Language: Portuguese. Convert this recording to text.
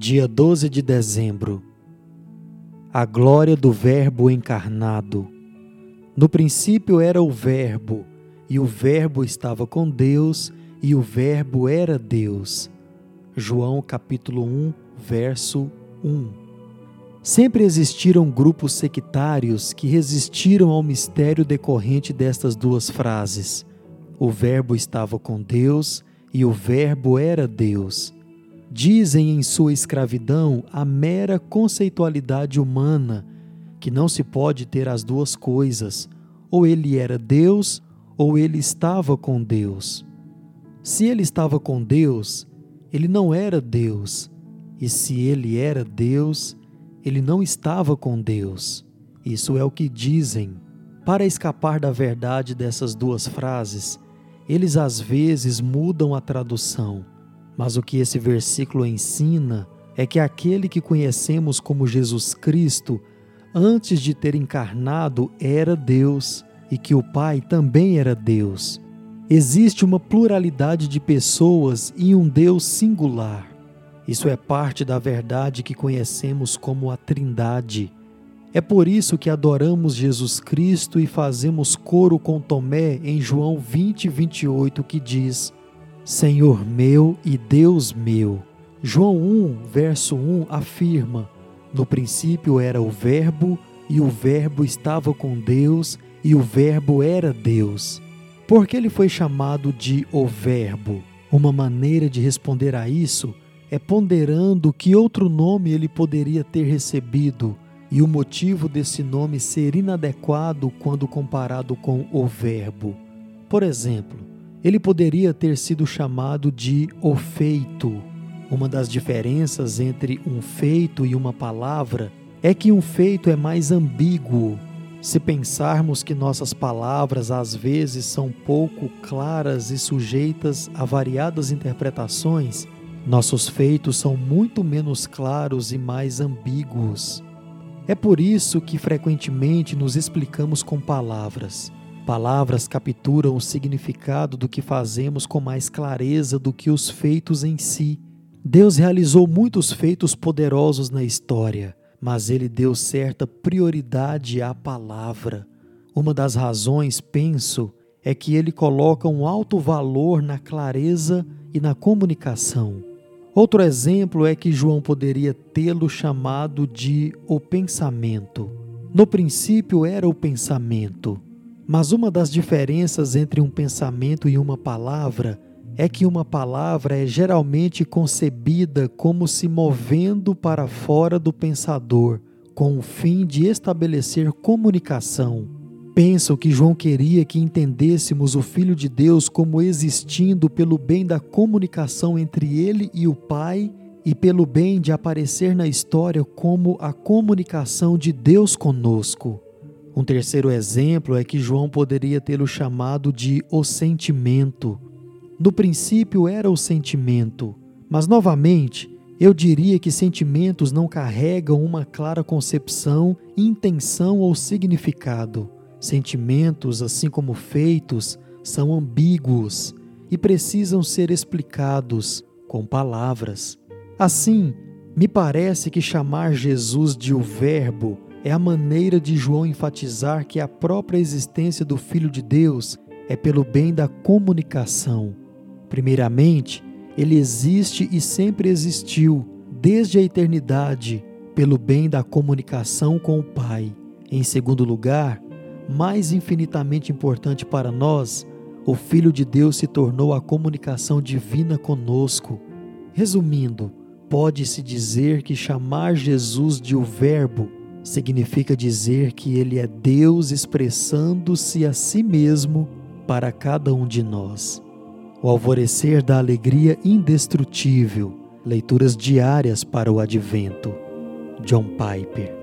Dia 12 de dezembro. A glória do Verbo encarnado. No princípio era o Verbo, e o Verbo estava com Deus, e o Verbo era Deus. João capítulo 1, verso 1. Sempre existiram grupos sectários que resistiram ao mistério decorrente destas duas frases. O Verbo estava com Deus e o Verbo era Deus dizem em sua escravidão a mera conceitualidade humana, que não se pode ter as duas coisas, ou ele era Deus ou ele estava com Deus. Se ele estava com Deus, ele não era Deus, e se ele era Deus, ele não estava com Deus. Isso é o que dizem. Para escapar da verdade dessas duas frases, eles às vezes mudam a tradução mas o que esse versículo ensina é que aquele que conhecemos como Jesus Cristo, antes de ter encarnado, era Deus e que o Pai também era Deus. Existe uma pluralidade de pessoas e um Deus singular. Isso é parte da verdade que conhecemos como a Trindade. É por isso que adoramos Jesus Cristo e fazemos coro com Tomé em João 20, 28, que diz: Senhor meu e Deus meu. João 1, verso 1 afirma: No princípio era o Verbo, e o Verbo estava com Deus, e o Verbo era Deus. Por que ele foi chamado de o Verbo? Uma maneira de responder a isso é ponderando que outro nome ele poderia ter recebido e o motivo desse nome ser inadequado quando comparado com o Verbo. Por exemplo, ele poderia ter sido chamado de o feito. Uma das diferenças entre um feito e uma palavra é que um feito é mais ambíguo. Se pensarmos que nossas palavras às vezes são pouco claras e sujeitas a variadas interpretações, nossos feitos são muito menos claros e mais ambíguos. É por isso que frequentemente nos explicamos com palavras. Palavras capturam o significado do que fazemos com mais clareza do que os feitos em si. Deus realizou muitos feitos poderosos na história, mas ele deu certa prioridade à palavra. Uma das razões, penso, é que ele coloca um alto valor na clareza e na comunicação. Outro exemplo é que João poderia tê-lo chamado de o pensamento. No princípio era o pensamento. Mas uma das diferenças entre um pensamento e uma palavra é que uma palavra é geralmente concebida como se movendo para fora do pensador, com o fim de estabelecer comunicação. Penso que João queria que entendêssemos o Filho de Deus como existindo pelo bem da comunicação entre ele e o Pai e pelo bem de aparecer na história como a comunicação de Deus conosco. Um terceiro exemplo é que João poderia tê-lo chamado de o sentimento. No princípio era o sentimento, mas novamente eu diria que sentimentos não carregam uma clara concepção, intenção ou significado. Sentimentos, assim como feitos, são ambíguos e precisam ser explicados com palavras. Assim, me parece que chamar Jesus de o Verbo é a maneira de João enfatizar que a própria existência do Filho de Deus é pelo bem da comunicação. Primeiramente, ele existe e sempre existiu, desde a eternidade, pelo bem da comunicação com o Pai. Em segundo lugar, mais infinitamente importante para nós, o Filho de Deus se tornou a comunicação divina conosco. Resumindo, pode-se dizer que chamar Jesus de o Verbo significa dizer que Ele é Deus expressando-se a si mesmo para cada um de nós. O alvorecer da alegria indestrutível, leituras diárias para o advento. John Piper